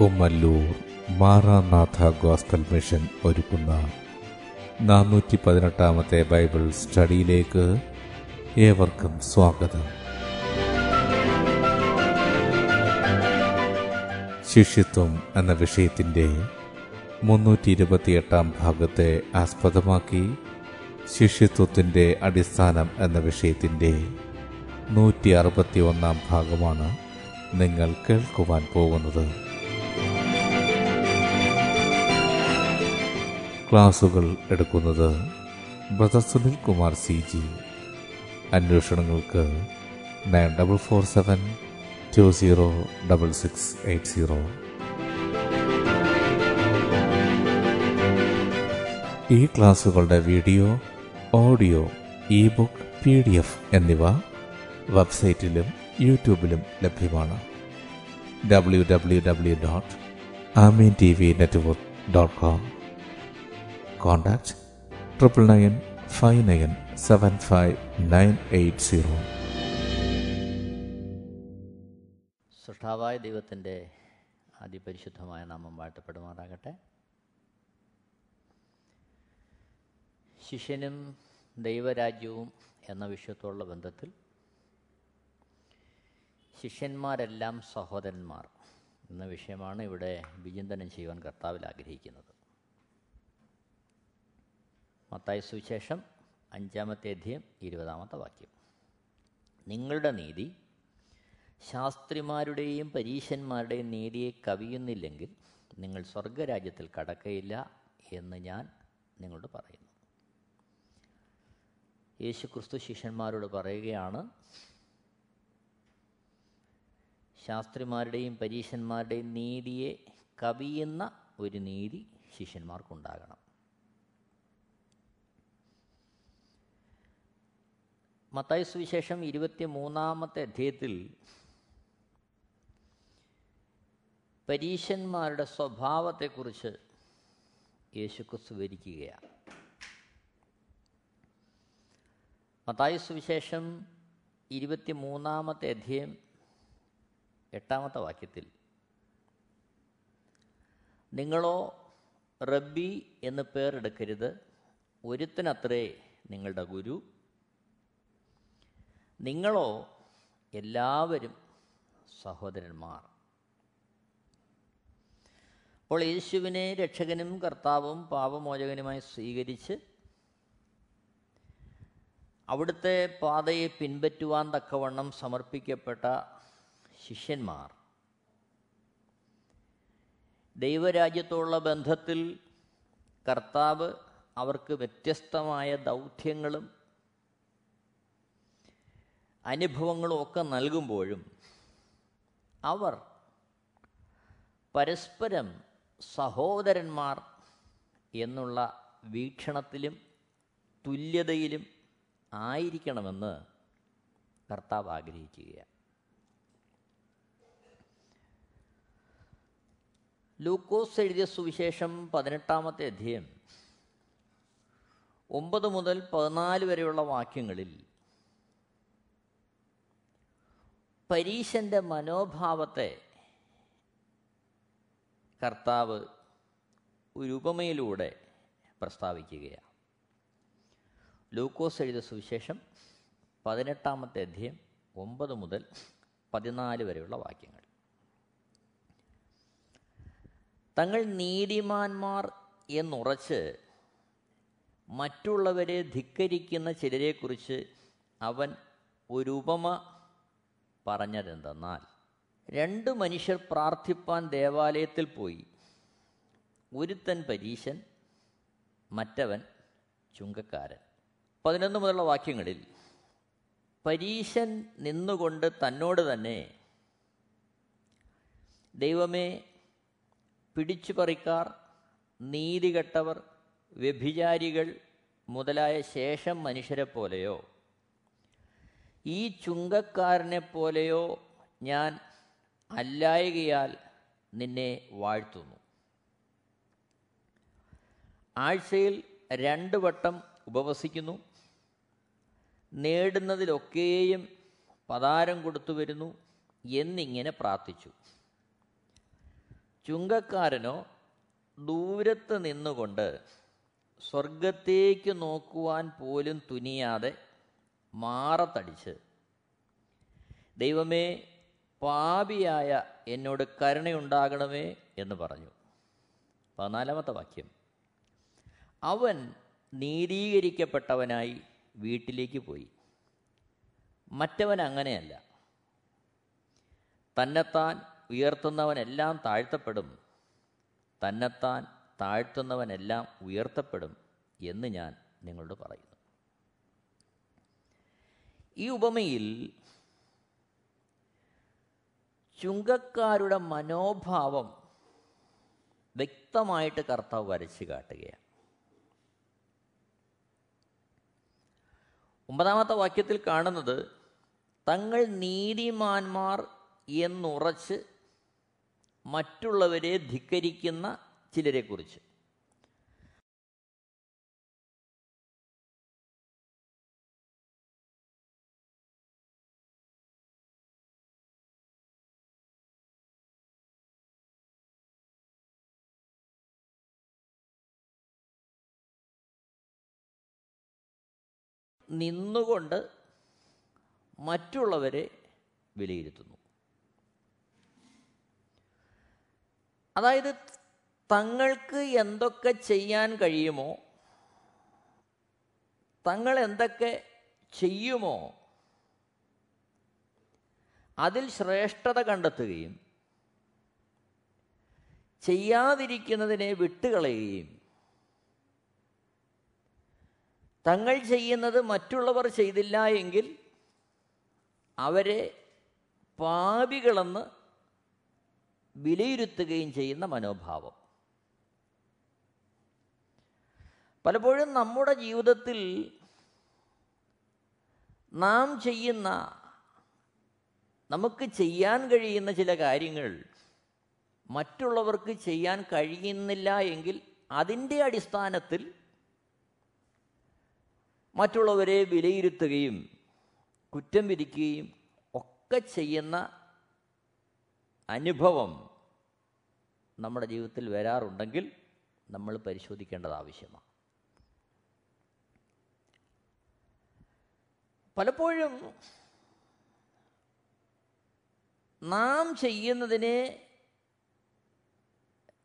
Kummallur Maranatha gospel mission ഒരുക്കുന്ന നാനൂറ്റി പതിനെട്ടാമത്തെ ബൈബിൾ സ്റ്റഡിയിലേക്ക് ഏവർക്കും സ്വാഗതം. ശിഷ്യത്വം എന്ന വിഷയത്തിന്റെ മുന്നൂറ്റി ഇരുപത്തിയെട്ടാം ഭാഗത്തെ ആസ്പദമാക്കി ശിഷ്യത്വത്തിന്റെ അടിസ്ഥാനം എന്ന വിഷയത്തിന്റെ നൂറ്റി അറുപത്തി ഒന്നാം ഭാഗമാണ് നിങ്ങൾ കേൾക്കുവാൻ പോകുന്നത്. ക്ലാസുകൾ എടുക്കുന്നത് brother Sunil Kumar C G. അന്വേഷണങ്ങൾക്ക് nine double four seven two zero double six eight zero. ഈ ക്ലാസുകളുടെ video audio e book P D F എന്നിവ വെബ്സൈറ്റിലും യൂട്യൂബിലും ലഭ്യമാണ്. W W W dot Amen T V network dot com contact triple nine five nine seven five nine eight zero സൃഷ്ടാവായ ദൈവത്തിന്റെ അതിപരിശുദ്ധമായ നാമം വാഴ്ത്തപ്പെടുമാറാകട്ടെ. ശിഷ്യനും ദൈവരാജ്യവും എന്ന വിഷയത്തോടുള്ള ബന്ധത്തിൽ ശിഷ്യന്മാരെല്ലാം സഹോദരന്മാർ എന്ന വിഷയമാണ് ഇവിടെ വിചിന്തനം ചെയ്യുവാൻ കർത്താവിൽ ആഗ്രഹിക്കുന്നത്. മത്തായ സുവിശേഷം അഞ്ചാമത്തെ അധ്യയം ഇരുപതാമത്തെ വാക്യം. നിങ്ങളുടെ നീതി ശാസ്ത്രിമാരുടെയും പരീശന്മാരുടെയും നീതിയെ കവിയുന്നില്ലെങ്കിൽ നിങ്ങൾ സ്വർഗരാജ്യത്തിൽ കടക്കയില്ല എന്ന് ഞാൻ നിങ്ങളോട് പറയുന്നു. യേശു ക്രിസ്തു ശിഷ്യന്മാരോട് പറയുകയാണ് ശാസ്ത്രിമാരുടെയും പരീശന്മാരുടെയും നീതിയെ കവിയുന്ന ഒരു നീതി ശിഷ്യന്മാർക്കുണ്ടാകണം. മത്തായ സുവിശേഷം ഇരുപത്തി മൂന്നാമത്തെ അധ്യായത്തിൽ പരീശന്മാരുടെ സ്വഭാവത്തെക്കുറിച്ച് യേശുക്രിസ്തു വിവരിക്കുകയാണ്. മത്തായ സുവിശേഷം ഇരുപത്തി മൂന്നാമത്തെ അധ്യയം എട്ടാമത്തെ വാക്യത്തിൽ നിങ്ങളോ റബ്ബി എന്ന് പേരെടുക്കരുത് ഒരുത്തിനത്രേ നിങ്ങളുടെ ഗുരു നിങ്ങളോ എല്ലാവരും സഹോദരന്മാർ. അപ്പോൾ യേശുവിനെ രക്ഷകനും കർത്താവും പാപമോചകനുമായി സ്വീകരിച്ച് അവിടുത്തെ പാതയെ പിൻപറ്റുവാൻ തക്കവണ്ണം സമർപ്പിക്കപ്പെട്ട ശിഷ്യന്മാർ. ദൈവരാജ്യത്തോടുള്ള ബന്ധത്തിൽ കർത്താവ് അവർക്ക് വ്യത്യസ്തമായ ദൗത്യങ്ങളും അനുഭവങ്ങളും ഒക്കെ നൽകുമ്പോഴും അവർ പരസ്പരം സഹോദരന്മാർ എന്നുള്ള വീക്ഷണത്തിലും തുല്യതയിലും ആയിരിക്കണമെന്ന് കർത്താവ് ആഗ്രഹിക്കുകയാണ്. ലൂക്കോസ് എഴുതിയ സുവിശേഷം പതിനെട്ടാമത്തെ അധ്യയം ഒമ്പത് മുതൽ പതിനാല് വരെയുള്ള വാക്യങ്ങളിൽ പരീശന്റെ മനോഭാവത്തെ കർത്താവ് ഒരു ഉപമയിലൂടെ പ്രസ്താവിക്കുകയാണ്. ലൂക്കോസ് എഴുത സുവിശേഷം പതിനെട്ടാമത്തെ അധ്യയം ഒമ്പത് മുതൽ പതിനാല് വരെയുള്ള വാക്യങ്ങൾ. തങ്ങൾ നീതിമാന്മാർ എന്നുറച്ച് മറ്റുള്ളവരെ ധിക്കരിക്കുന്ന ചിലരെക്കുറിച്ച് അവൻ ഒരു ഉപമ പറഞ്ഞതെന്തെന്നാൽ രണ്ട് മനുഷ്യർ പ്രാർത്ഥിപ്പാൻ ദേവാലയത്തിൽ പോയി. ഒരുത്തൻ പരീശൻ മറ്റവൻ ചുങ്കക്കാരൻ. പതിനൊന്ന് മുതലുള്ള വാക്യങ്ങളിൽ പരീശൻ നിന്നുകൊണ്ട് തന്നോട് തന്നെ ദൈവമേ പിടിച്ചു പറിക്കാർ നീതികെട്ടവർ വ്യഭിചാരികൾ മുതലായ ശേഷം മനുഷ്യരെ പോലെയോ ഈ ചുങ്കക്കാരനെ പോലെയോ ഞാൻ അല്ലായകയാൽ നിന്നെ വാഴ്ത്തുന്നു. ആഴ്ചയിൽ രണ്ട് വട്ടം ഉപവസിക്കുന്നു. നേടുന്നതിലൊക്കെയും പതാരം കൊടുത്തു വരുന്നു എന്നിങ്ങനെ പ്രാർത്ഥിച്ചു. ചുങ്കക്കാരനോ ദൂരത്ത് നിന്നുകൊണ്ട് സ്വർഗത്തേക്ക് നോക്കുവാൻ പോലും തുനിയാതെ മാറത്തടിച്ച്. ദൈവമേ പാപിയായ എന്നോട് കരുണയുണ്ടാകണമേ എന്ന് പറഞ്ഞു. പതിനാലാമത്തെ വാക്യം. അവൻ നീതീകരിക്കപ്പെട്ടവനായി വീട്ടിലേക്ക് പോയി. മറ്റവൻ അങ്ങനെയല്ല. തന്നെത്താൻ ഉയർത്തുന്നവനെല്ലാം താഴ്ത്തപ്പെടും. തന്നെത്താൻ താഴ്ത്തുന്നവനെല്ലാം ഉയർത്തപ്പെടും എന്ന് ഞാൻ നിങ്ങളോട് പറയുന്നു ഈ ഉപമയിൽ ചുങ്കക്കാരുടെ മനോഭാവം വ്യക്തമായിട്ട് കർത്താവ് വരച്ചു കാട്ടുകയാണ്. ഒമ്പതാമത്തെ വാക്യത്തിൽ കാണുന്നത് തങ്ങൾ നീതിമാന്മാർ എന്നുറച്ച് മറ്റുള്ളവരെ ധിക്കരിക്കുന്ന ചിലരെക്കുറിച്ച്. നിന്നുകൊണ്ട് മറ്റുള്ളവരെ വിലയിരുത്തുന്നു. അതായത് തങ്ങൾക്ക് എന്തൊക്കെ ചെയ്യാൻ കഴിയുമോ തങ്ങൾ എന്തൊക്കെ ചെയ്യുമോ അതിൽ ശ്രേഷ്ഠത കണ്ടെത്തുകയും ചെയ്യാതിരിക്കുന്നതിനെ വിട്ടുകളയുകയും തങ്ങൾ ചെയ്യുന്നത് മറ്റുള്ളവർ ചെയ്തില്ല എങ്കിൽ അവരെ പാപികളെന്ന് വിലയിരുത്തുകയും ചെയ്യുന്ന മനോഭാവം. പലപ്പോഴും നമ്മുടെ ജീവിതത്തിൽ നാം ചെയ്യുന്ന നമുക്ക് ചെയ്യാൻ കഴിയുന്ന ചില കാര്യങ്ങൾ മറ്റുള്ളവർക്ക് ചെയ്യാൻ കഴിയുന്നില്ല എങ്കിൽ അതിന്റെ അടിസ്ഥാനത്തിൽ മറ്റുള്ളവരെ വിലയിരുത്തുകയും കുറ്റം വിധിക്കുകയും ഒക്കെ ചെയ്യുന്ന അനുഭവം നമ്മുടെ ജീവിതത്തിൽ വരാറുണ്ടെങ്കിൽ നമ്മൾ പരിശോധിക്കേണ്ടത് ആവശ്യമാണ്. പലപ്പോഴും നാം ചെയ്യുന്നതിനെ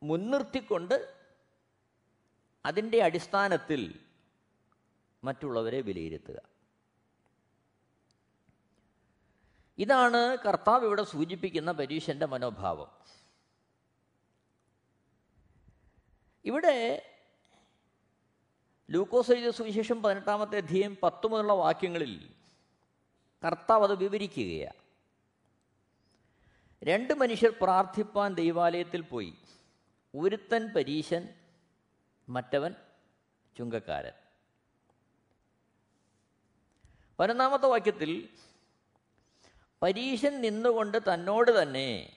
മുൻനിർത്തിക്കൊണ്ട് അതിന്റെ അടിസ്ഥാനത്തിൽ മറ്റുള്ളവരെ വിലയിരുത്തുക. ഇതാണ് കർത്താവ് ഇവിടെ സൂചിപ്പിക്കുന്ന പരീക്ഷന്റെ മനോഭാവം. ഇവിടെ ലൂക്കോസ് എഴുതിയ സുവിശേഷം പതിനെട്ടാമത്തെ അധ്യയം പത്ത് മുതലുള്ള വാക്യങ്ങളിൽ കർത്താവ് അത് വിവരിക്കുകയാണ്. രണ്ട് മനുഷ്യർ പ്രാർത്ഥിപ്പാൻ ദൈവാലയത്തിൽ പോയി. ഒരുത്തൻ പരീശൻ മറ്റവൻ ചുങ്കക്കാരൻ. പതിനൊന്നാമത്തെ വാക്യത്തിൽ പരീശൻ നിന്നുകൊണ്ട് തന്നോട് തന്നെ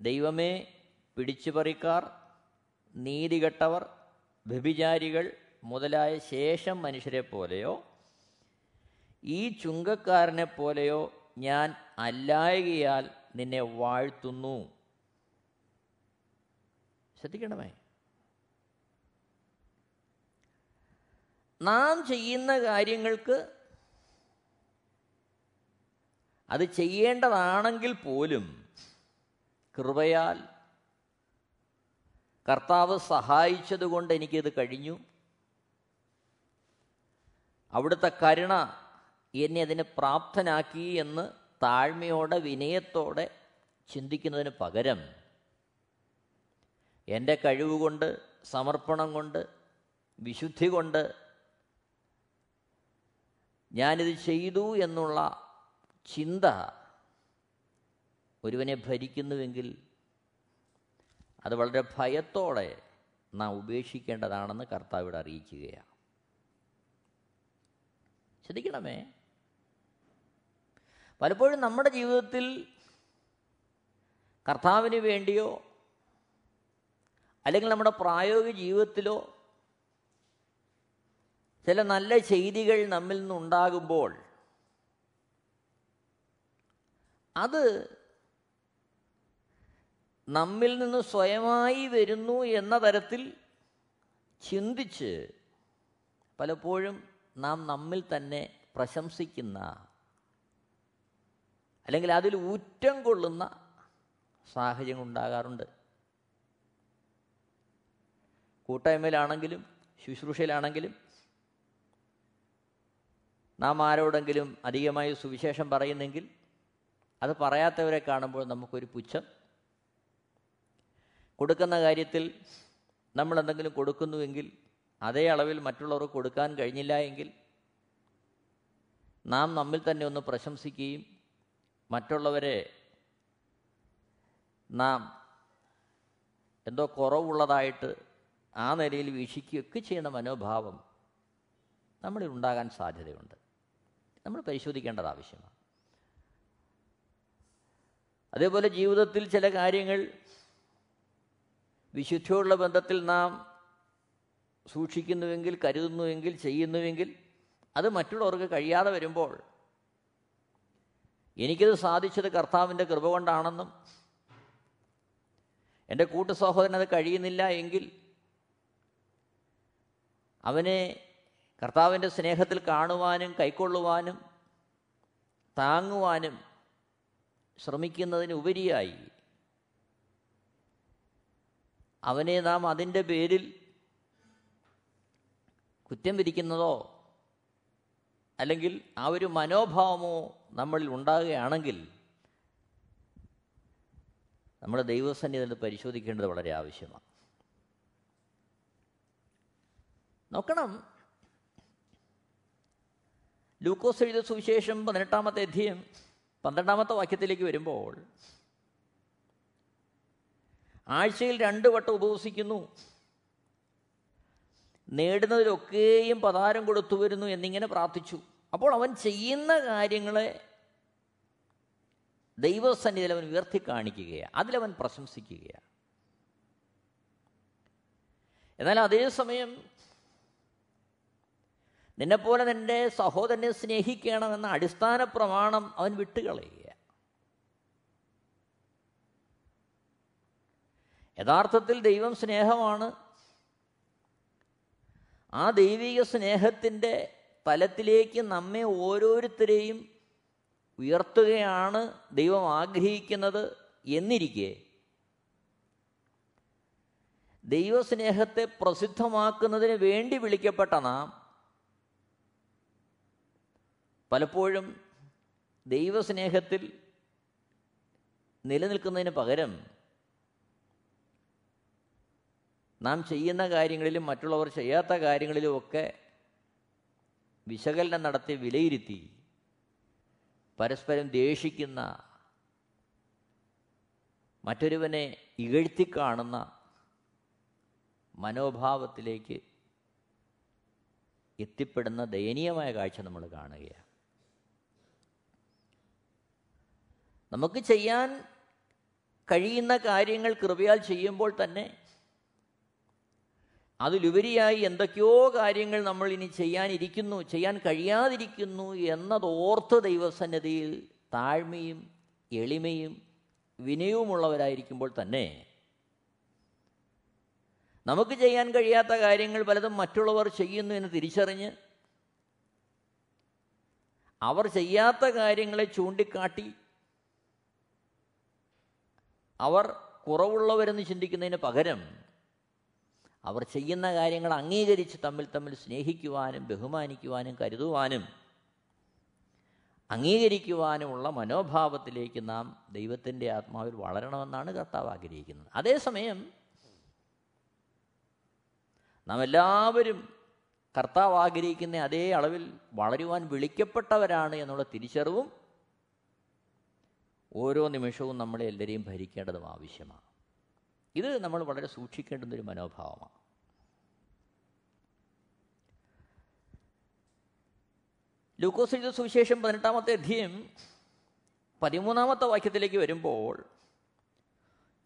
ദൈവമേ പിടിച്ചുപറിക്കാർ നീതികെട്ടവർ വ്യഭിചാരികൾ മുതലായ ശേഷം മനുഷ്യരെ പോലെയോ ഈ ചുങ്കക്കാരനെ പോലെയോ ഞാൻ അല്ലായകയാൽ നിന്നെ വാഴ്ത്തുന്നു. ശ്രദ്ധിക്കണമേ. നാം ചെയ്യുന്ന കാര്യങ്ങൾക്ക് അത് ചെയ്യേണ്ടതാണെങ്കിൽ പോലും കൃപയാൽ കർത്താവ് സഹായിച്ചതുകൊണ്ട് എനിക്കിത് കഴിഞ്ഞു. അവിടുത്തെ കരുണ എന്നെ അതിന് പ്രാപ്തനാക്കി എന്ന് താഴ്മയോടെ വിനയത്തോടെ ചിന്തിക്കുന്നതിന് പകരം എന്റെ കഴിവുകൊണ്ട് സമർപ്പണം കൊണ്ട് വിശുദ്ധി കൊണ്ട് ഞാനിത് ചെയ്തു എന്നുള്ള ചിന്ത ഒരുവനെ ഭരിക്കുന്നുവെങ്കിൽ അത് വളരെ ഭയത്തോടെ നാം ഉപേക്ഷിക്കേണ്ടതാണെന്ന് കർത്താവിടെ അറിയിക്കുകയാണ്. ശ്രദ്ധിക്കണമേ. പലപ്പോഴും നമ്മുടെ ജീവിതത്തിൽ കർത്താവിന് വേണ്ടിയോ അല്ലെങ്കിൽ നമ്മുടെ പ്രായോഗിക ജീവിതത്തിലോ ചില നല്ല ചെയ്തികൾ നമ്മിൽ നിന്നുണ്ടാകുമ്പോൾ അത് നമ്മിൽ നിന്ന് സ്വയമായി വരുന്നു എന്ന തരത്തിൽ ചിന്തിച്ച് പലപ്പോഴും നാം നമ്മിൽ തന്നെ പ്രശംസിക്കുന്ന അല്ലെങ്കിൽ അതിൽ ഊറ്റം കൊള്ളുന്ന സാഹചര്യം ഉണ്ടാകാറുണ്ട്. കൂട്ടായ്മയിലാണെങ്കിലും ശുശ്രൂഷയിലാണെങ്കിലും നാം ആരോടെങ്കിലും അധികമായി സുവിശേഷം പറയുന്നെങ്കിൽ അത് പറയാത്തവരെ കാണുമ്പോൾ നമുക്കൊരു പുച്ഛം. കൊടുക്കുന്ന കാര്യത്തിൽ നമ്മൾ എന്തെങ്കിലും കൊടുക്കുന്നുവെങ്കിൽ അതേ അളവിൽ മറ്റുള്ളവർക്ക് കൊടുക്കാൻ കഴിഞ്ഞില്ല എങ്കിൽ നാം നമ്മിൽ തന്നെ ഒന്ന് പ്രശംസിക്കുകയും മറ്റുള്ളവരെ നാം എന്തോ കുറവുള്ളതായിട്ട് ആ നിലയിൽ വീക്ഷിക്കുകയൊക്കെ ചെയ്യുന്ന മനോഭാവം നമ്മളിൽ ഉണ്ടാകാൻ സാധ്യതയുണ്ട്. നമ്മൾ പരിശോധിക്കേണ്ടത് ആവശ്യമാണ്. അതേപോലെ ജീവിതത്തിൽ ചില കാര്യങ്ങൾ വിശുദ്ധിയുള്ള ബന്ധത്തിൽ നാം സൂക്ഷിക്കുന്നുവെങ്കിൽ കരുതുന്നുവെങ്കിൽ ചെയ്യുന്നുവെങ്കിൽ അത് മറ്റുള്ളവർക്ക് കഴിയാതെ വരുമ്പോൾ എനിക്കത് സാധിച്ചത് കർത്താവിന്റെ കൃപ കൊണ്ടാണെന്നും എന്റെ കൂട്ടു സഹോദരൻ അത് കഴിയുന്നില്ല എങ്കിൽ അവനെ കർത്താവിന്റെ സ്നേഹത്തിൽ കാണുവാനും കൈക്കൊള്ളുവാനും താങ്ങുവാനും ശ്രമിക്കുന്നതിന് ഉപരിയായി അവനെ നാം അതിന്റെ പേരിൽ കുറ്റം വിധിക്കുന്നതോ അല്ലെങ്കിൽ ആ ഒരു മനോഭാവമോ നമ്മളിൽ ഉണ്ടാകുകയാണെങ്കിൽ നമ്മുടെ ദൈവസന്നിധി പരിശോധിക്കേണ്ടത് വളരെ ആവശ്യമാണ്. നോക്കണം. ലൂക്കോസ് എഴുതിയ സുവിശേഷം പതിനെട്ടാമത്തെ അധ്യയം പന്ത്രണ്ടാമത്തെ വാക്യത്തിലേക്ക് വരുമ്പോൾ ആഴ്ചയിൽ രണ്ട് വട്ടം ഉപവസിക്കുന്നു. നേടുന്നതിലൊക്കെയും പതാരം കൊടുത്തു വരുന്നു എന്നിങ്ങനെ പ്രാർത്ഥിച്ചു. അപ്പോൾ അവൻ ചെയ്യുന്ന കാര്യങ്ങളെ ദൈവസന്നിധിയിൽ അവൻ ഉയർത്തി കാണിക്കുകയാണ് അതിലവൻ പ്രശംസിക്കുകയാണ്. എന്നാൽ അതേസമയം നിന്നെപ്പോലെ നിന്റെ സഹോദരനെ സ്നേഹിക്കണമെന്ന അടിസ്ഥാന പ്രമാണം അവൻ വിട്ടുകളയുക. യഥാർത്ഥത്തിൽ ദൈവം സ്നേഹമാണ്. ആ ദൈവിക സ്നേഹത്തിന്റെ തലത്തിലേക്ക് നമ്മെ ഓരോരുത്തരെയും ഉയർത്തുകയാണ് ദൈവം ആഗ്രഹിക്കുന്നത് എന്നിരിക്കെ ദൈവസ്നേഹത്തെ പ്രസിദ്ധമാക്കുന്നതിന് വേണ്ടി വിളിക്കപ്പെട്ട നാം പലപ്പോഴും ദൈവസ്നേഹത്തിൽ നിലനിൽക്കുന്നതിന് പകരം നാം ചെയ്യുന്ന കാര്യങ്ങളിലും മറ്റുള്ളവർ ചെയ്യാത്ത കാര്യങ്ങളിലുമൊക്കെ വിശകലനം നടത്തി വിലയിരുത്തി പരസ്പരം ദേഷിക്കുന്ന മറ്റൊരുവനെ ഇകഴ്ത്തിക്കാണുന്ന മനോഭാവത്തിലേക്ക് എത്തിപ്പെടുന്ന ദയനീയമായ കാഴ്ച നമ്മൾ കാണുകയാണ്. നമുക്ക് ചെയ്യാൻ കഴിയുന്ന കാര്യങ്ങൾ കൃപയാൽ ചെയ്യുമ്പോൾ തന്നെ അതിലുപരിയായി എന്തൊക്കെയോ കാര്യങ്ങൾ നമ്മൾ ഇനി ചെയ്യാനിരിക്കുന്നു ചെയ്യാൻ കഴിയാതിരിക്കുന്നു എന്നതോർത്ത് ദൈവസന്നിധിയിൽ താഴ്മയും എളിമയും വിനയവുമുള്ളവരായിരിക്കുമ്പോൾ തന്നെ നമുക്ക് ചെയ്യാൻ കഴിയാത്ത കാര്യങ്ങൾ പലതും മറ്റുള്ളവർ ചെയ്യുന്നു എന്ന് തിരിച്ചറിഞ്ഞ് അവർ ചെയ്യാത്ത കാര്യങ്ങളെ ചൂണ്ടിക്കാട്ടി അവർ കുറവുള്ളവരെന്ന് ചിന്തിക്കുന്നതിന് പകരം അവർ ചെയ്യുന്ന കാര്യങ്ങൾ അംഗീകരിച്ച് തമ്മിൽ തമ്മിൽ സ്നേഹിക്കുവാനും ബഹുമാനിക്കുവാനും കരുതുവാനും അംഗീകരിക്കുവാനുമുള്ള മനോഭാവത്തിലേക്ക് നാം ദൈവത്തിന്റെ ആത്മാവിൽ വളരണമെന്നാണ് കർത്താവ് ആഗ്രഹിക്കുന്നത്. അതേസമയം നാം എല്ലാവരും കർത്താവ് ആഗ്രഹിക്കുന്ന അതേ അളവിൽ വളരുവാൻ വിളിക്കപ്പെട്ടവരാണ് എന്നുള്ള തിരിച്ചറിവും ഓരോ നിമിഷവും നമ്മളെ എല്ലാവരെയും ഭരിക്കേണ്ടതും ആവശ്യമാണ്. ഇത് നമ്മൾ വളരെ സൂക്ഷിക്കേണ്ടുന്നൊരു മനോഭാവമാണ്. ലൂക്കോസ് സുവിശേഷം പതിനെട്ടാമത്തെ അധ്യയം പതിമൂന്നാമത്തെ വാക്യത്തിലേക്ക് വരുമ്പോൾ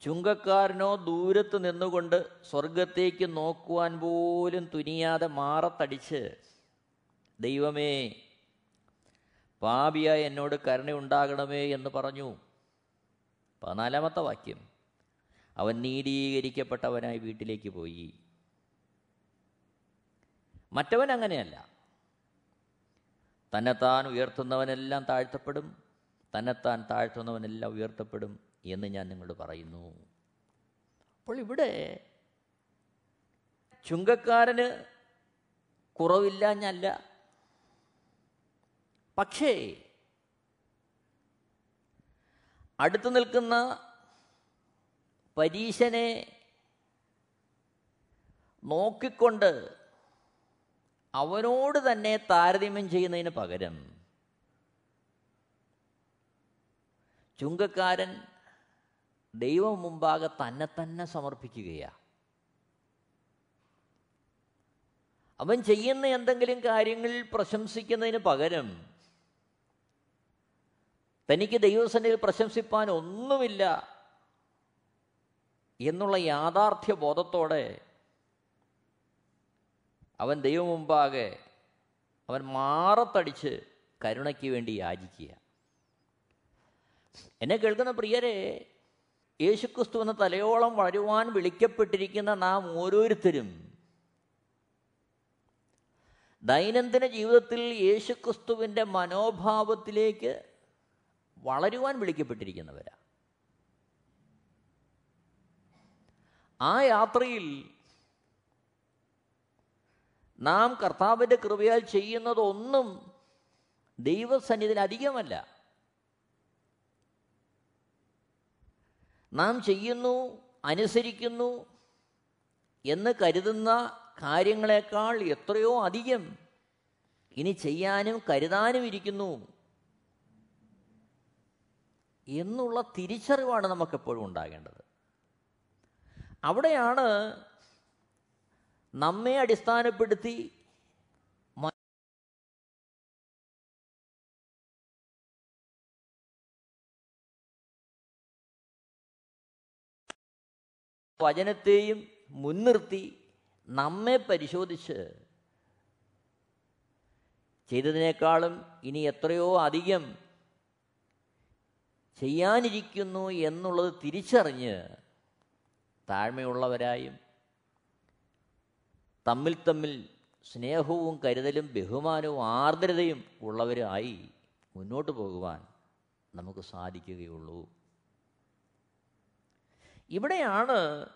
ചുങ്കക്കാരനോ ദൂരത്ത് നിന്നുകൊണ്ട് സ്വർഗത്തേക്ക് നോക്കുവാൻ പോലും തുനിയാതെ മാറത്തടിച്ച് ദൈവമേ പാപിയായ എന്നോട് കരുണയുണ്ടാകണമേ എന്ന് പറഞ്ഞു. പതിനാലാമത്തെ വാക്യം. അവൻ നീതീകരിക്കപ്പെട്ടവനായി വീട്ടിലേക്ക് പോയി. മറ്റവൻ അങ്ങനെയല്ല. തന്നെത്താൻ ഉയർത്തുന്നവനെല്ലാം താഴ്ത്തപ്പെടും തന്നെത്താൻ താഴ്ത്തുന്നവനെല്ലാം ഉയർത്തപ്പെടും എന്ന് ഞാൻ നിങ്ങളോട് പറയുന്നു. അപ്പോൾ ഇവിടെ ചുങ്കക്കാരന് കുറവില്ലാഞ്ഞല്ല പക്ഷേ അടുത്തു നിൽക്കുന്ന പരീശനെ നോക്കിക്കൊണ്ട് അവനോട് തന്നെ താരതമ്യം ചെയ്യുന്നതിന് പകരം ചുങ്കക്കാരൻ ദൈവം മുമ്പാകെ തന്നെ തന്നെ സമർപ്പിക്കുകയാണ് അവൻ ചെയ്യുന്ന എന്തെങ്കിലും കാര്യങ്ങളിൽ പ്രശംസിക്കുന്നതിന് പകരം തനിക്ക് ദൈവസന്നിധിയിൽ പ്രശംസിപ്പാൻ ഒന്നുമില്ല എന്നുള്ള യാഥാർത്ഥ്യ ബോധത്തോടെ അവൻ ദൈവം മുമ്പാകെ അവൻ മാറത്തടിച്ച് കരുണയ്ക്ക് വേണ്ടി യാചിക്കുക. എന്നെ കേൾക്കുന്ന പ്രിയരെ യേശുക്രിസ്തു എന്ന തലയോളം വളരുവാൻ വിളിക്കപ്പെട്ടിരിക്കുന്ന നാം ഓരോരുത്തരും ദൈനംദിന ജീവിതത്തിൽ യേശുക്രിസ്തുവിന്റെ മനോഭാവത്തിലേക്ക് വളരുവാൻ വിളിക്കപ്പെട്ടിരിക്കുന്നവരാ. ആ യാത്രയിൽ നാം കർത്താവിന്റെ കൃപയാൽ ചെയ്യുന്നതൊന്നും ദൈവസന്നിധിയിൽ അധികമല്ല നാം ചെയ്യുന്നു അനുസരിക്കുന്നു എന്ന് കരുതുന്ന കാര്യങ്ങളെക്കാൾ എത്രയോ അധികം ഇനി ചെയ്യാനും കരുതാനും ഇരിക്കുന്നു എന്നുള്ള തിരിച്ചറിവാണ് നമുക്കെപ്പോഴും ഉണ്ടാകേണ്ടത്. അവിടെയാണ് നമ്മെ അടിസ്ഥാനപ്പെടുത്തി വചനത്തെയും മുൻനിർത്തി നമ്മെ പരിശോധിച്ച് ചെയ്തതിനേക്കാളും ഇനി എത്രയോ അധികം ചെയ്യാനിരിക്കുന്നു എന്നുള്ളത് തിരിച്ചറിഞ്ഞ് താഴ്മയുള്ളവരായും തമ്മിൽ തമ്മിൽ സ്നേഹവും കരുതലും ബഹുമാനവും ആർദ്രതയും ഉള്ളവരായി മുന്നോട്ട് പോകുവാൻ നമുക്ക് സാധിക്കുകയുള്ളൂ. ഇവിടെയാണ്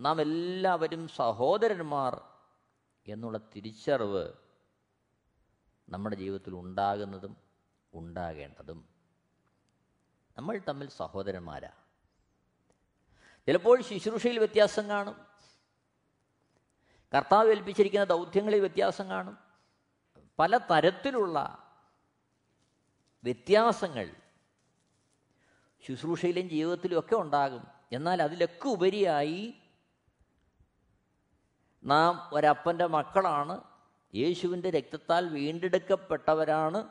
നാം എല്ലാവരും സഹോദരന്മാർ എന്നുള്ള തിരിച്ചറിവ് നമ്മുടെ ജീവിതത്തിൽ ഉണ്ടാകുന്നതും ഉണ്ടാകേണ്ടതും. നമ്മൾ തമ്മിൽ സഹോദരന്മാരാ. ചിലപ്പോൾ ശുശ്രൂഷയിൽ വ്യത്യാസം കാണും. കർത്താവ് ഏൽപ്പിച്ചിരിക്കുന്ന ദൗത്യങ്ങളിൽ വ്യത്യാസം കാണും. പല തരത്തിലുള്ള വ്യത്യാസങ്ങൾ ശുശ്രൂഷയിലും ജീവിതത്തിലും ഒക്കെ ഉണ്ടാകും. എന്നാൽ അതിലൊക്കെ ഉപരിയായി നാം ഒരപ്പന്റെ മക്കളാണ്. യേശുവിന്റെ രക്തത്താൽ വീണ്ടെടുക്കപ്പെട്ടവരാണ്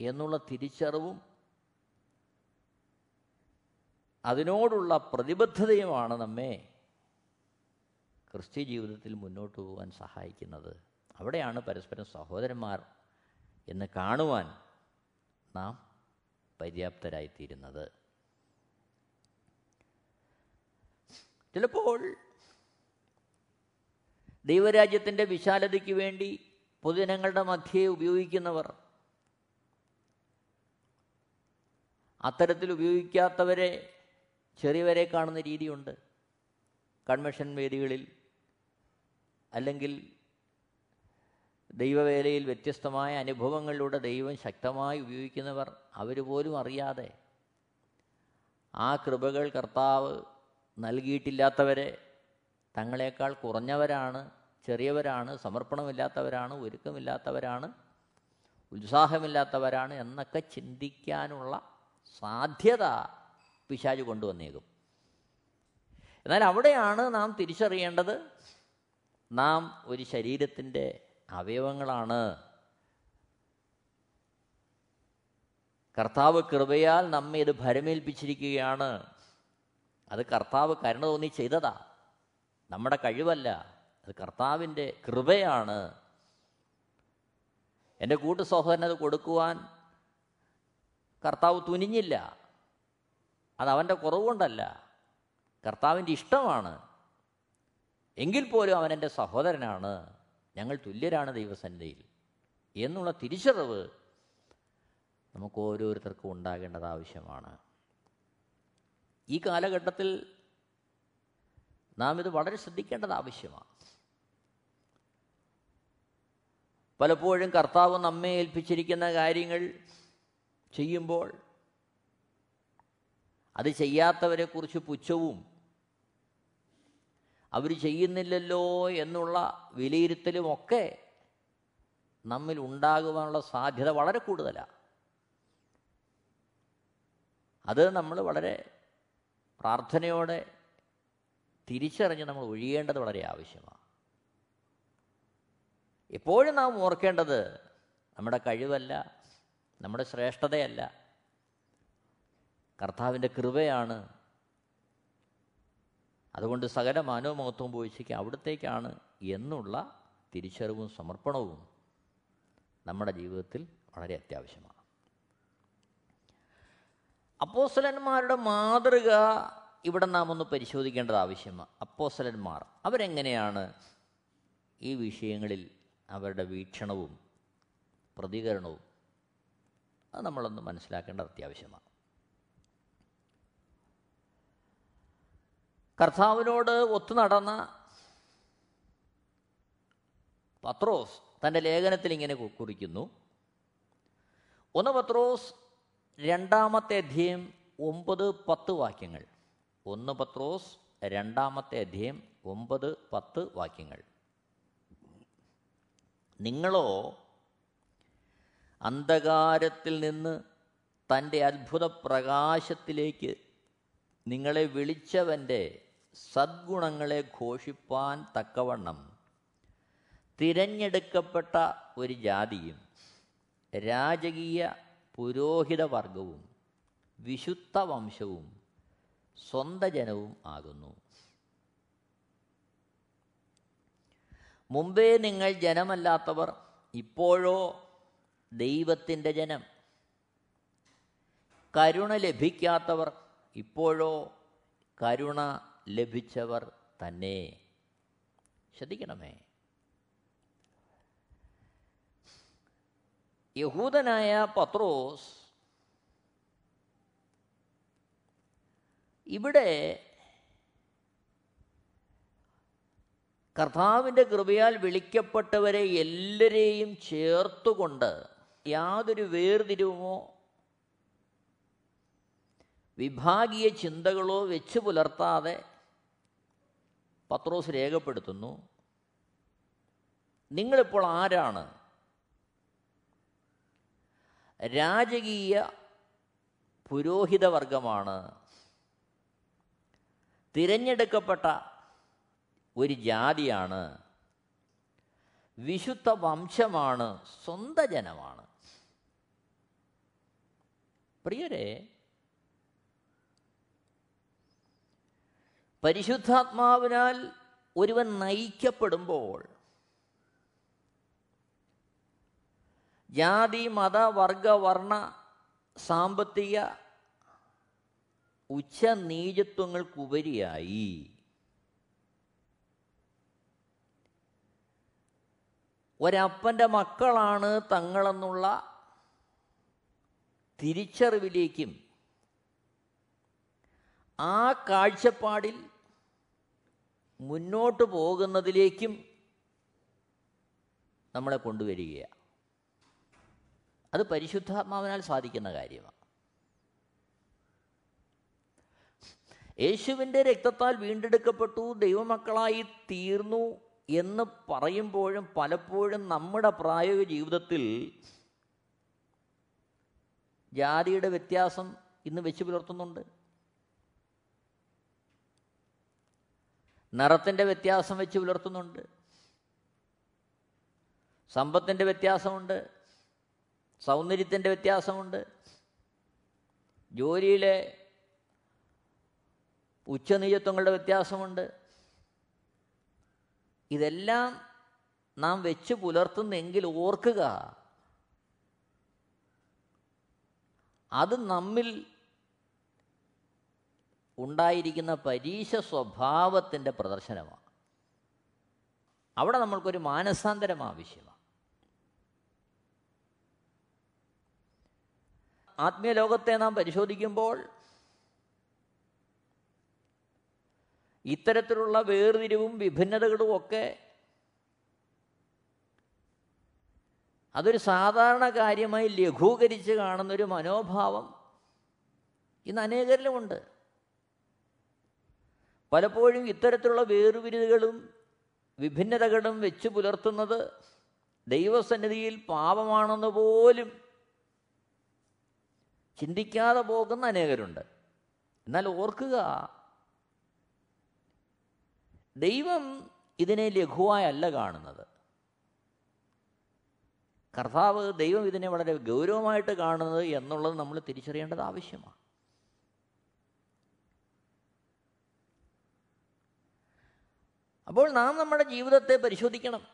എന്നുള്ള തിരിച്ചറിവും അതിനോടുള്ള പ്രതിബദ്ധതയുമാണ് നമ്മെ ക്രിസ്ത്യ ജീവിതത്തിൽ മുന്നോട്ട് പോകാൻ സഹായിക്കുന്നത്. അവിടെയാണ് പരസ്പരം സഹോദരന്മാർ എന്ന് കാണുവാൻ നാം പര്യാപ്തരായിത്തീരുന്നത്. ചിലപ്പോൾ ദൈവരാജ്യത്തിന്റെ വിശാലതയ്ക്ക് വേണ്ടി പൊതുജനങ്ങളുടെ മധ്യയെ ഉപയോഗിക്കുന്നവർ അത്തരത്തിൽ ഉപയോഗിക്കാത്തവരെ ചെറിയവരെ കാണുന്ന രീതിയുണ്ട്. കൺവെൻഷൻ വേദികളിൽ അല്ലെങ്കിൽ ദൈവവേലയിൽ വ്യത്യസ്തമായ അനുഭവങ്ങളിലൂടെ ദൈവം ശക്തമായി ഉപയോഗിക്കുന്നവർ അവർ പോലും അറിയാതെ ആ കൃപകൾ കർത്താവ് നൽകിയിട്ടില്ലാത്തവരെ തങ്ങളെക്കാൾ കുറഞ്ഞവരാണ് ചെറിയവരാണ് സമർപ്പണമില്ലാത്തവരാണ് ഒരുക്കമില്ലാത്തവരാണ് ഉത്സാഹമില്ലാത്തവരാണ് എന്നൊക്കെ ചിന്തിക്കാനുള്ള സാധ്യത പിശാജ് കൊണ്ടുവന്നേക്കും. എന്നാൽ അവിടെയാണ് നാം തിരിച്ചറിയേണ്ടത്. നാം ഒരു ശരീരത്തിന്റെ അവയവങ്ങളാണ്. കർത്താവ് കൃപയാൽ നമ്മെ ഇത് ഭരമേൽപ്പിച്ചിരിക്കുകയാണ്. അത് കർത്താവ് കരുണ തോന്നി ചെയ്തതാ. നമ്മുടെ കഴിവല്ല. അത് കർത്താവിന്റെ കൃപയാണ്. എന്റെ കൂട്ടു സഹോദരനത് കൊടുക്കുവാൻ കർത്താവ് തുനിഞ്ഞില്ല. അത് അവന്റെ കുറവുകൊണ്ടല്ല. കർത്താവിന്റെ ഇഷ്ടമാണ്. എങ്കിൽ പോലും അവൻ എന്റെ സഹോദരനാണ്. ഞങ്ങൾ തുല്യരാണ് ദൈവസന്നിധിയിൽ. എന്നുള്ള തിരിച്ചറിവ് നമുക്ക് ഓരോരുത്തർക്കും ഉണ്ടാകേണ്ടത് ആവശ്യമാണ്. ഈ കാലഘട്ടത്തിൽ നാം ഇത് വളരെ ശ്രദ്ധിക്കേണ്ടത് ആവശ്യമാണ്. പലപ്പോഴും കർത്താവ് നമ്മെ ഏൽപ്പിച്ചിരിക്കുന്ന കാര്യങ്ങൾ ചെയ്യുമ്പോൾ അത് ചെയ്യാത്തവരെക്കുറിച്ച് പുച്ഛവും. അവർ ചെയ്യുന്നില്ലല്ലോ എന്നുള്ള വിലയിരുത്തലുമൊക്കെ നമ്മിൽ ഉണ്ടാകുവാനുള്ള സാധ്യത വളരെ കൂടുതലാണ് അത് നമ്മൾ വളരെ പ്രാർത്ഥനയോടെ തിരിച്ചറിഞ്ഞ് നമ്മൾ ഒഴിയേണ്ടത് വളരെ ആവശ്യമാണ് എപ്പോഴും നാം ഓർക്കേണ്ടത് നമ്മുടെ കഴിവല്ല നമ്മുടെ ശ്രേഷ്ഠതയല്ല കർത്താവിന്റെ കൃപയാണ്. അതുകൊണ്ട് സകല മാനവമഹത്വം പോയിച്ചയ്ക്ക് അവിടത്തേക്കാണ് എന്നുള്ള തിരിച്ചറിവും സമർപ്പണവും നമ്മുടെ ജീവിതത്തിൽ വളരെ അത്യാവശ്യമാണ്. അപ്പോസലന്മാരുടെ മാതൃക ഇവിടെ നാം ഒന്ന് പരിശോധിക്കേണ്ടത് ആവശ്യമാണ്. അപ്പോസലന്മാർ അവരെങ്ങനെയാണ് ഈ വിഷയങ്ങളിൽ അവരുടെ വീക്ഷണവും പ്രതികരണവും അത് നമ്മളൊന്ന് മനസ്സിലാക്കേണ്ടത് അത്യാവശ്യമാണ്. കർത്താവിനോട് ഒത്തു നടന്ന പത്രോസ് തന്റെ ലേഖനത്തിൽ ഇങ്ങനെ കുറിക്കുന്നു. ഒന്ന് പത്രോസ് രണ്ടാമത്തെ അധ്യയം ഒമ്പത് പത്ത് വാക്യങ്ങൾ. ഒന്ന് പത്രോസ് രണ്ടാമത്തെ അധ്യയം ഒമ്പത് പത്ത് വാക്യങ്ങൾ. നിങ്ങളോ അന്ധകാരത്തിൽ നിന്ന് തന്റെ അത്ഭുത പ്രകാശത്തിലേക്ക് നിങ്ങളെ വിളിച്ചവന്റെ സദ്ഗുണങ്ങളെ ഘോഷിപ്പാൻ തക്കവണ്ണം തിരഞ്ഞെടുക്കപ്പെട്ട ഒരു ജാതിയും രാജകീയ പുരോഹിത വർഗവും വിശുദ്ധ വംശവും സ്വന്ത ജനവും ആകുന്നു. മുമ്പേ നിങ്ങൾ ജനമല്ലാത്തവർ ഇപ്പോഴോ ദൈവത്തിന്റെ ജനം. കരുണ ലഭിക്കാത്തവർ ഇപ്പോഴോ കരുണ ലഭിച്ചവർ തന്നെ. ശ്രദ്ധിക്കണമേ. യഹൂദനായ പത്രോസ് ഇവിടെ കർത്താവിന്റെ കൃപയാൽ വിളിക്കപ്പെട്ടവരെ എല്ലാവരെയും ചേർത്തുകൊണ്ട് യാതൊരു വേർതിരിവുമോ വിഭാഗീയ ചിന്തകളോ വെച്ച് പുലർത്താതെ പത്രോസ് രേഖപ്പെടുത്തുന്നു നിങ്ങളിപ്പോൾ ആരാണ്? രാജകീയ പുരോഹിത വർഗമാണ് തിരഞ്ഞെടുക്കപ്പെട്ട ഒരു ജാതിയാണ്. വിശുദ്ധ വംശമാണ് സ്വന്തജനമാണ്. പ്രിയരെ പരിശുദ്ധാത്മാവിനാൽ ഒരുവൻ നയിക്കപ്പെടുമ്പോൾ ജാതി മത വർഗ വർണ സാമ്പത്തിക ഉച്ച നീചത്വങ്ങൾക്കുപരിയായി. ഒരപ്പന്റെ മക്കളാണ് തങ്ങളെന്നുള്ള തിരിച്ചറിവിലേക്കും ആ കാഴ്ചപ്പാടിൽ മുന്നോട്ട് പോകുന്നതിലേക്കും നമ്മളെ കൊണ്ടുവരികയാണ്. അത് പരിശുദ്ധാത്മാവിനാൽ സാധിക്കുന്ന കാര്യമാണ്. യേശുവിന്റെ രക്തത്താൽ വീണ്ടെടുക്കപ്പെട്ടു ദൈവമക്കളായി തീർന്നു എന്ന് പറയുമ്പോഴും പലപ്പോഴും നമ്മുടെ പ്രായോഗിക ജീവിതത്തിൽ ജാതിയുടെ വ്യത്യാസം ഇന്ന് വെച്ച് പുലർത്തുന്നുണ്ട്. നിറത്തിന്റെ വ്യത്യാസം വെച്ച് പുലർത്തുന്നുണ്ട്. സമ്പത്തിന്റെ വ്യത്യാസമുണ്ട്. സൗന്ദര്യത്തിന്റെ വ്യത്യാസമുണ്ട്. ജോലിയിലെ ഉച്ചനീചത്വങ്ങളുടെ വ്യത്യാസമുണ്ട്. ഇതെല്ലാം നാം വെച്ച് പുലർത്തുന്നെങ്കിൽ ഓർക്കുക അത് നമ്മിൽ ഉണ്ടായിരിക്കുന്ന പരീശ സ്വഭാവത്തിന്റെ പ്രദർശനമാണ്. അവിടെ നമ്മൾക്കൊരു മാനസാന്തരം ആവശ്യമാണ്. ആത്മീയ ലോകത്തെ നാം പരിശോധിക്കുമ്പോൾ ഇത്തരത്തിലുള്ള വേർതിരിവും വിഭിന്നതകളും ഒക്കെ അതൊരു സാധാരണ കാര്യമായി ലഘൂകരിച്ച് കാണുന്നൊരു മനോഭാവം ഇന്ന് അനേകരിലുമുണ്ട്. പലപ്പോഴും ഇത്തരത്തിലുള്ള വേർവിരുതുകളും വിഭിന്നതകളും വെച്ച് പുലർത്തുന്നത് ദൈവസന്നിധിയിൽ പാപമാണെന്ന് പോലും ചിന്തിക്കാതെ പോകുന്ന അനേകരുണ്ട്. എന്നാൽ ഓർക്കുക ദൈവം ഇതിനെ ലഘുവായല്ല കാണുന്നത്. കർത്താവ് ദൈവം ഇതിനെ വളരെ ഗൗരവമായിട്ട് കാണുന്നത് എന്നുള്ളത് നമ്മൾ തിരിച്ചറിയേണ്ടത് ആവശ്യമാണ്. അപ്പോൾ നാം നമ്മുടെ ജീവിതത്തെ പരിശോധിക്കണം.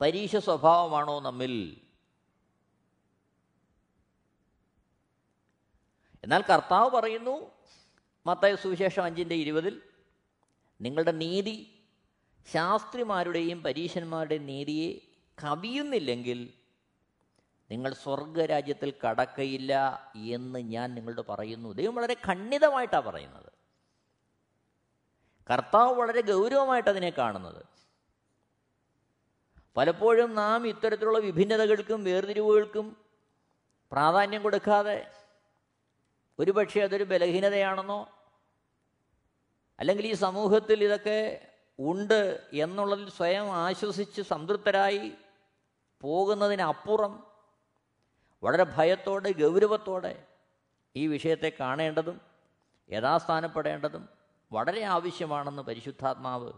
പരീക്ഷ സ്വഭാവമാണോ നമ്മിൽ? എന്നാൽ കർത്താവ് പറയുന്നു മത്തായ സുവിശേഷം അഞ്ചിന്റെ ഇരുപതിൽ നിങ്ങളുടെ നീതി ശാസ്ത്രിമാരുടെയും പരീശന്മാരുടെയും നീതിയെ കവിയുന്നില്ലെങ്കിൽ നിങ്ങൾ സ്വർഗരാജ്യത്തിൽ കടക്കയില്ല എന്ന് ഞാൻ നിങ്ങളോട് പറയുന്നു. ദൈവം വളരെ ഖണ്ഡിതമായിട്ടാണ് പറയുന്നത്. കർത്താവ് വളരെ ഗൗരവമായിട്ട് അതിനെ കാണുന്നത്. പലപ്പോഴും നാം ഇത്തരത്തിലുള്ള വിഭിന്നതകൾക്കും വേർതിരിവുകൾക്കും പ്രാധാന്യം കൊടുക്കാതെ ഒരുപക്ഷെ അതൊരു ബലഹീനതയാണെന്നോ അല്ലെങ്കിൽ ഈ സമൂഹത്തിൽ ഇതൊക്കെ ഉണ്ട് എന്നുള്ളതിൽ സ്വയം ആശ്വസിച്ച് സംതൃപ്തരായി പോകുന്നതിനപ്പുറം വളരെ ഭയത്തോടെ ഗൗരവത്തോടെ ഈ വിഷയത്തെ കാണേണ്ടതും യഥാസ്ഥാനപ്പെടേണ്ടതും വളരെ ആവശ്യമാണെന്ന് പരിശുദ്ധാത്മാവ്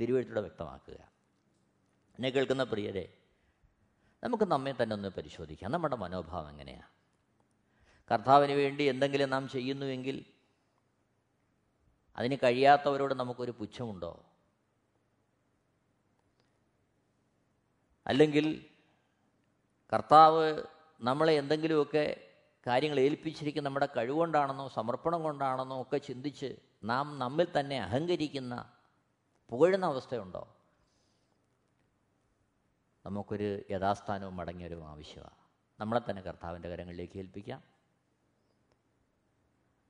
തിരുവഴുത്തിലൂടെ വ്യക്തമാക്കുക. എന്നെ കേൾക്കുന്ന പ്രിയരെ നമുക്ക് നമ്മെ തന്നെ ഒന്ന് പരിശോധിക്കാം. നമ്മുടെ മനോഭാവം എങ്ങനെയാണ് കർത്താവിന് വേണ്ടി എന്തെങ്കിലും നാം ചെയ്യുന്നുവെങ്കിൽ അതിന് കഴിയാത്തവരോട് നമുക്കൊരു പുച്ഛമുണ്ടോ? അല്ലെങ്കിൽ കർത്താവ് നമ്മളെ എന്തെങ്കിലുമൊക്കെ കാര്യങ്ങൾ ഏൽപ്പിച്ചിരിക്കുന്ന നമ്മുടെ കഴിവുകൊണ്ടാണെന്നോ സമർപ്പണം കൊണ്ടാണെന്നോ ഒക്കെ ചിന്തിച്ച് നാം നമ്മിൽ തന്നെ അഹങ്കരിക്കുന്ന പുകഴുന്ന അവസ്ഥയുണ്ടോ? നമുക്കൊരു യഥാസ്ഥാനവും മടങ്ങിയൊരു ആവശ്യമാണ്. നമ്മളെ തന്നെ കർത്താവിന്റെ കരങ്ങളിലേക്ക് ഏൽപ്പിക്കാം.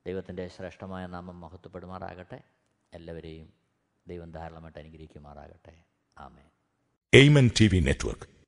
ദൈവത്തിന്റെ ശ്രേഷ്ഠമായ നാമം മഹത്വപ്പെടുമാറാകട്ടെ. എല്ലാവരെയും ദൈവം ധാരാളമായിട്ട് അനുഗ്രഹിക്കുമാറാകട്ടെ. ആമേ Amen T V network